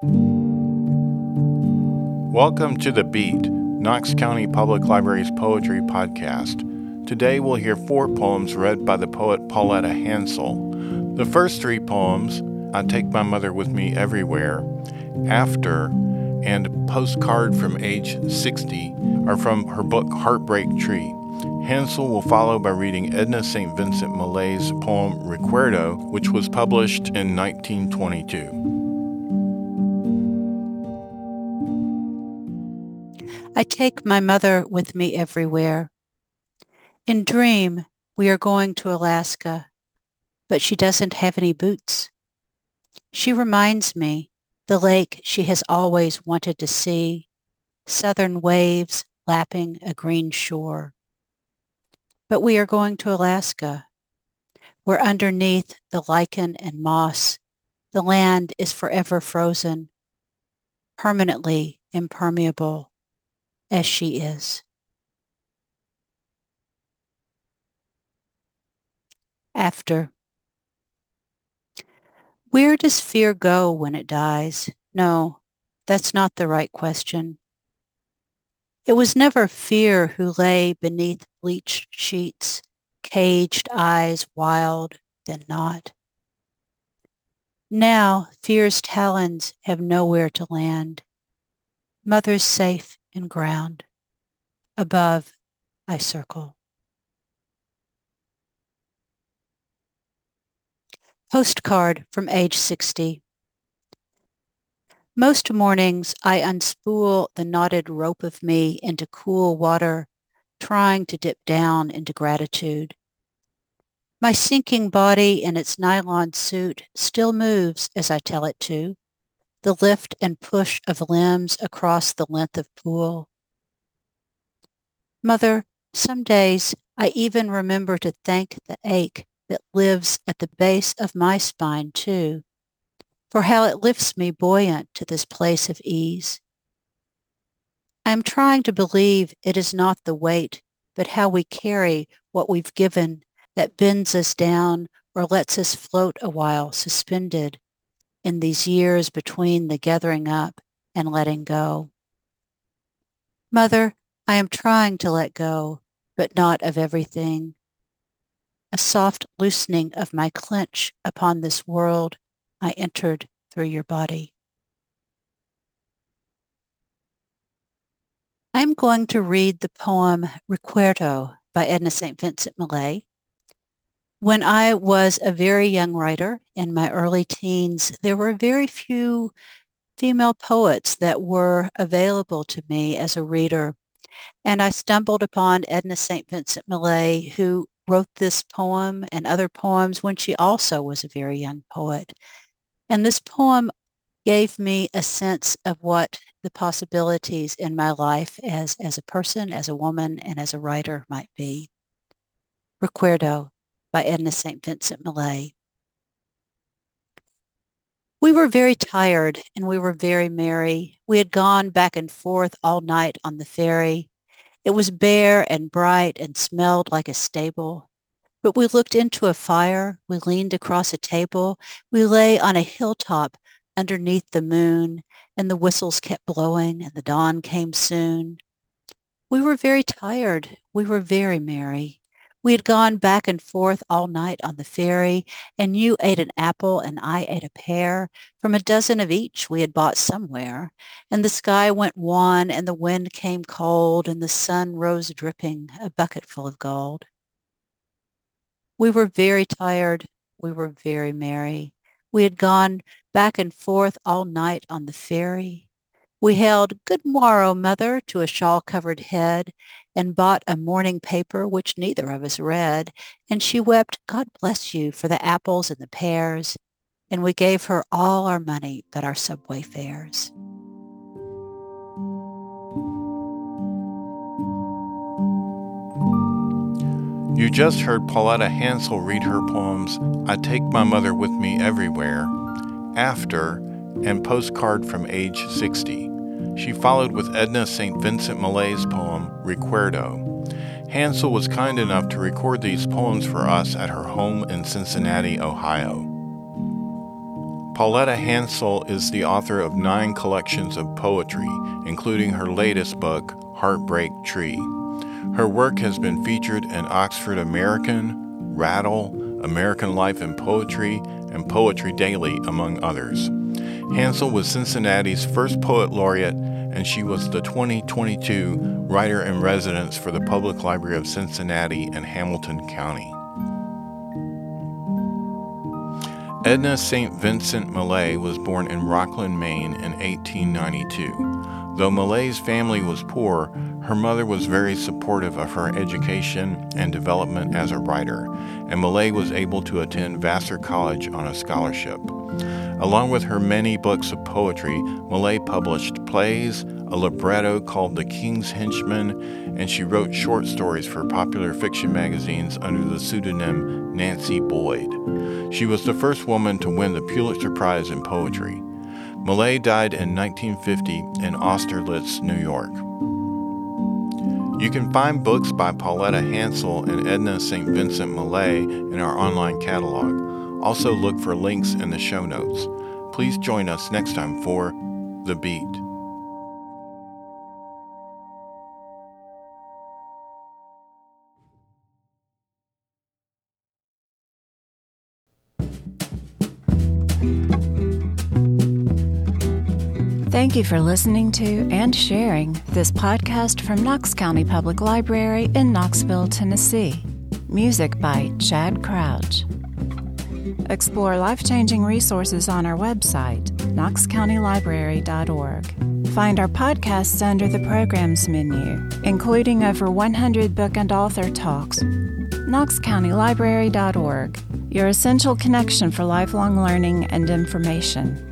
Welcome to The Beat, Knox County Public Library's poetry podcast. Today we'll hear four poems read by the poet Pauletta Hansel. The first three poems, I Take My Mother With Me Everywhere, After, and Postcard from Age 60, are from her book Heartbreak Tree. Hansel will follow by reading Edna St. Vincent Millay's poem Recuerdo, which was published in 1922. I take my mother with me everywhere. In dream, we are going to Alaska, but she doesn't have any boots. She reminds me the lake she has always wanted to see, southern waves lapping a green shore. But we are going to Alaska, where underneath the lichen and moss, the land is forever frozen, permanently impermeable as she is. After. Where does fear go when it dies? No, that's not the right question. It was never fear who lay beneath bleached sheets, caged eyes wild, then not. Now fear's talons have nowhere to land. Mother's safe and ground. Above, I circle. Postcard from age 60. Most mornings I unspool the knotted rope of me into cool water, trying to dip down into gratitude. My sinking body in its nylon suit still moves as I tell it to, the lift and push of limbs across the length of pool. Mother, some days I even remember to thank the ache that lives at the base of my spine too, for how it lifts me buoyant to this place of ease. I am trying to believe it is not the weight, but how we carry what we've given that bends us down or lets us float a while suspended in these years between the gathering up and letting go. Mother, I am trying to let go, but not of everything. A soft loosening of my clench upon this world I entered through your body. I'm going to read the poem Recuerdo by Edna St. Vincent Millay when I was a very young writer in my early teens, there were very few female poets that were available to me as a reader. And I stumbled upon Edna St. Vincent Millay, who wrote this poem and other poems when she also was a very young poet. And this poem gave me a sense of what the possibilities in my life as, as a person, as a woman, and as a writer might be. Recuerdo by Edna St. Vincent Millay. We were very tired and we were very merry. We had gone back and forth all night on the ferry. It was bare and bright and smelled like a stable. But we looked into a fire. We leaned across a table. We lay on a hilltop underneath the moon and the whistles kept blowing and the dawn came soon. We were very tired. We were very merry. We had gone back and forth all night on the ferry, and you ate an apple and I ate a pear from a dozen of each we had bought somewhere. And the sky went wan and the wind came cold and the sun rose dripping, a bucketful of gold. We were very tired. We were very merry. We had gone back and forth all night on the ferry. We held good morrow, mother, to a shawl-covered head, and bought a morning paper which neither of us read, and she wept, God bless you, for the apples and the pears, and we gave her all our money but our subway fares. You just heard Pauletta Hansel read her poems I Take My Mother With Me Everywhere, After, and Postcard from Age 60. She followed with Edna St. Vincent Millay's poem, Recuerdo. Hansel was kind enough to record these poems for us at her home in Cincinnati, Ohio. Pauletta Hansel is the author of nine collections of poetry, including her latest book, Heartbreak Tree. Her work has been featured in Oxford American, Rattle, American Life and Poetry, and Poetry Daily, among others. Hansel was Cincinnati's first poet laureate, and she was the 2022 Writer in Residence for the Public Library of Cincinnati and Hamilton County. Edna St. Vincent Millay was born in Rockland, Maine in 1892. Though Millay's family was poor, her mother was very supportive of her education and development as a writer, and Millay was able to attend Vassar College on a scholarship. Along with her many books of poetry, Millay published plays, a libretto called The King's Henchman, and she wrote short stories for popular fiction magazines under the pseudonym Nancy Boyd. She was the first woman to win the Pulitzer Prize in Poetry. Millay died in 1950 in Austerlitz, New York. You can find books by Pauletta Hansel and Edna St. Vincent Millay in our online catalog. Also, look for links in the show notes. Please join us next time for The Beat. Thank you for listening to and sharing this podcast from Knox County Public Library in Knoxville, Tennessee. Music by Chad Crouch. Explore life changing resources on our website, knoxcountylibrary.org. Find our podcasts under the Programs menu, including over 100 book and author talks. knoxcountylibrary.org, your essential connection for lifelong learning and information.